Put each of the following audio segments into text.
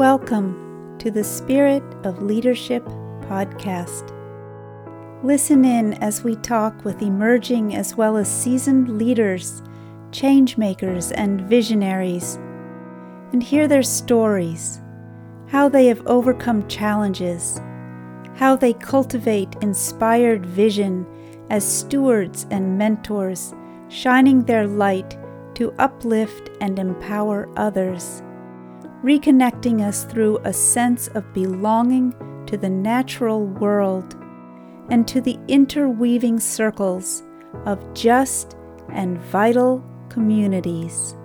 Welcome to the Spirit of Leadership podcast. Listen in as we talk with emerging as well as seasoned leaders, changemakers, and visionaries, and hear their stories, how they have overcome challenges, how they cultivate inspired vision as stewards and mentors, shining their light to uplift and empower others reconnecting us through a sense of belonging to the natural world and to the interweaving circles of just and vital communities.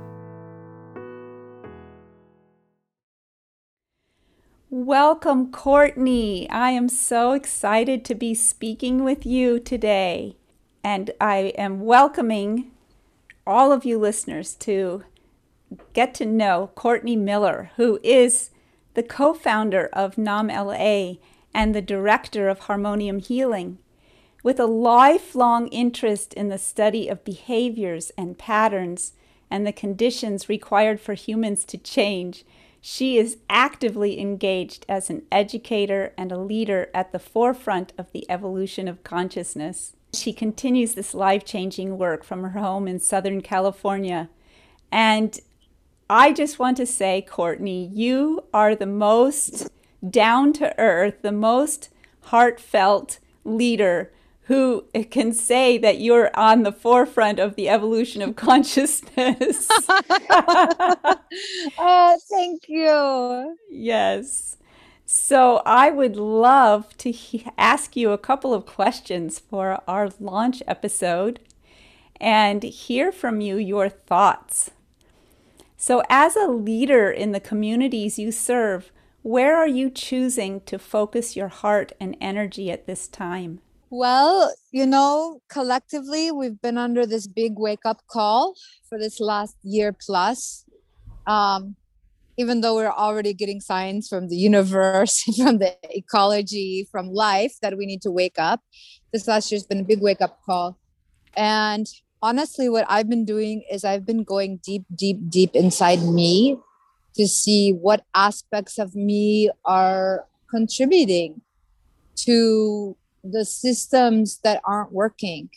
Welcome, Courtney. I am so excited to be speaking with you today. And I am welcoming all of you listeners to get to know Courtney Miller, who is the co founder of NAM LA and the director of Harmonium Healing. With a lifelong interest in the study of behaviors and patterns and the conditions required for humans to change, she is actively engaged as an educator and a leader at the forefront of the evolution of consciousness. She continues this life changing work from her home in Southern California. And I just want to say, Courtney, you are the most down to earth, the most heartfelt leader who can say that you're on the forefront of the evolution of consciousness. oh, thank you. Yes. So I would love to he- ask you a couple of questions for our launch episode and hear from you your thoughts so, as a leader in the communities you serve, where are you choosing to focus your heart and energy at this time? Well, you know, collectively, we've been under this big wake up call for this last year plus. Um, even though we're already getting signs from the universe, from the ecology, from life that we need to wake up, this last year's been a big wake up call. And honestly, what I've been doing is I've been going deep, deep, deep inside me to see what aspects of me are contributing to the systems that aren't working.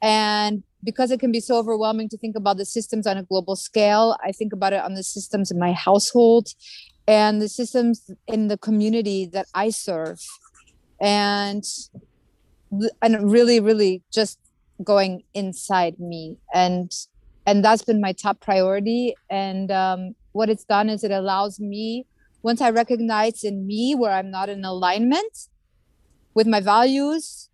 And because it can be so overwhelming to think about the systems on a global scale, I think about it on the systems in my household and the systems in the community that I serve. And and really, really just going inside me. And and that's been my top priority. And um, what it's done is it allows me once i recognize in me where i'm not in alignment with my values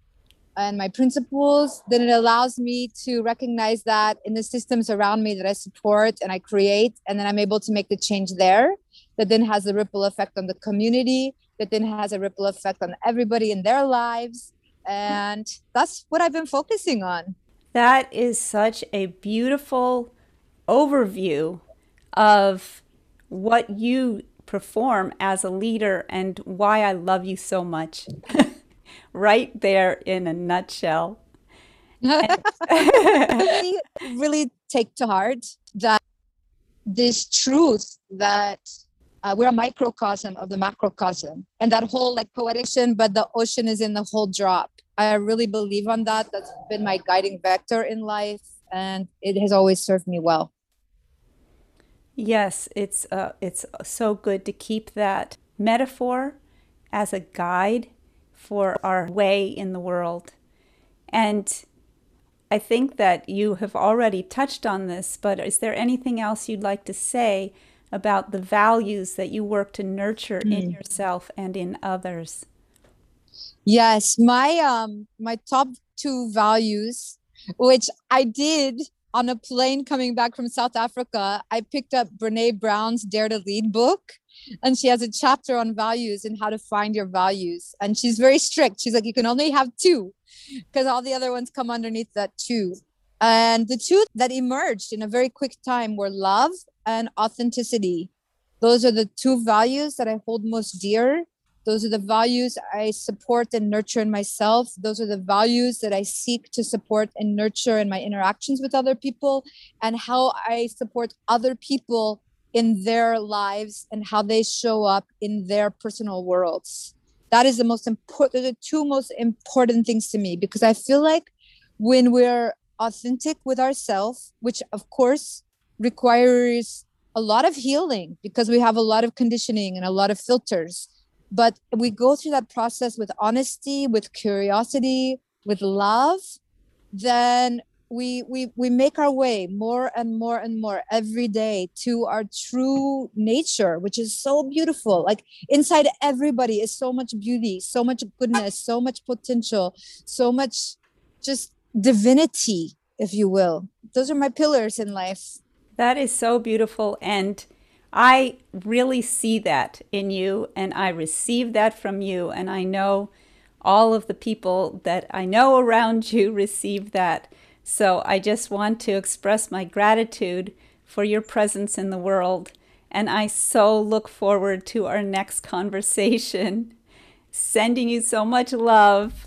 and my principles then it allows me to recognize that in the systems around me that i support and i create and then i'm able to make the change there that then has a ripple effect on the community that then has a ripple effect on everybody in their lives and that's what I've been focusing on. That is such a beautiful overview of what you perform as a leader and why I love you so much. right there in a nutshell. really, really take to heart that this truth that uh, we're a microcosm of the macrocosm. And that whole like poetic but the ocean is in the whole drop. I really believe on that. That's been my guiding vector in life and it has always served me well. Yes it's uh, it's so good to keep that metaphor as a guide for our way in the world. And I think that you have already touched on this, but is there anything else you'd like to say about the values that you work to nurture mm. in hmm. yourself and in others. Yes, my um my top two values which I did on a plane coming back from South Africa, I picked up Brene Brown's Dare to Lead book. And she has a chapter on values and how to find your values. And she's very strict. She's like, you can only have two because all the other ones come underneath that two. And the two that emerged in a very quick time were love and authenticity. Those are the two values that I hold most dear. Those are the values I support and nurture in myself. Those are the values that I seek to support and nurture in my interactions with other people and how I support other people in their lives and how they show up in their personal worlds. That is the most important, the two most important things to me because I feel like when we're authentic with ourselves, which of course requires a lot of healing because we have a lot of conditioning and a lot of filters. But we go through that process with honesty, with curiosity, with love, then we we we make our way more and more and more every day to our true nature which is so beautiful. Like inside everybody is so much beauty so much goodness so much potential so much just divinity if you will. Those are my pillars in life that is so beautiful and I really see that in you and I receive that from you and I know all of the people that I know around you receive that. So I just want to express my gratitude for your presence in the world. And I so look forward to our next conversation. Sending you so much love.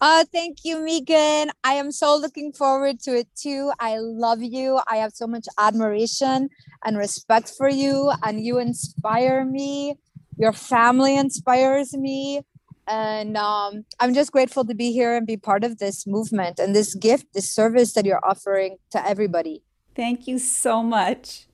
Oh, thank you, Megan. I am so looking forward to it too. I love you. I have so much admiration and respect for you, and you inspire me. Your family inspires me and um, i'm just grateful to be here and be part of this movement and this gift this service that you're offering to everybody thank you so much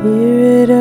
Spirit of